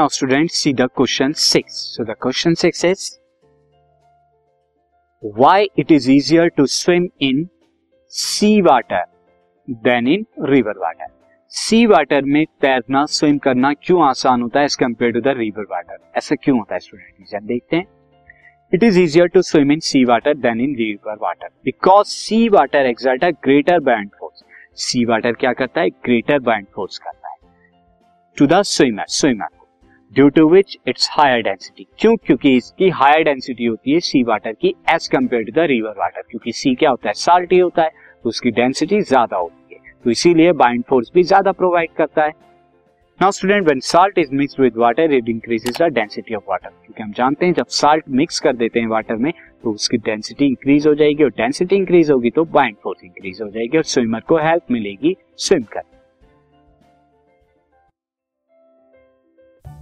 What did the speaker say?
Now student see the question six so the question six is why it is easier to swim in sea water than in river water sea water में तैरना swim करना क्यों आसान होता है as compare to the river water ऐसा क्यों होता है स्टूडेंट रीजन देखते हैं। It is easier to swim in sea water than in river water because sea water exert a greater band force sea water क्या करता है? ग्रेटर बैंड फोर्स करता है। To the swimmer swimmer due to which its higher density क्यों? क्योंकि इसकी higher density होती है सी वाटर की as compare to the river water क्योंकि सी क्या होता है? साल्टी होता है तो उसकी डेंसिटी ज़्यादा होती है। तो इसीलिए बाइंड फोर्स भी ज़्यादा प्रोवाइड करता है। Now student when salt is mixed with water it increases the density of water क्योंकि हम जानते हैं, जब साल्ट मिक्स कर देते हैं वाटर में तो उसकी डेंसिटी इंक्रीज हो जाएगी और डेंसिटी इंक्रीज होगी तो बाइंड फोर्स इंक्रीज हो जाएगी और स्विमर को हेल्प मिलेगी स्विम करने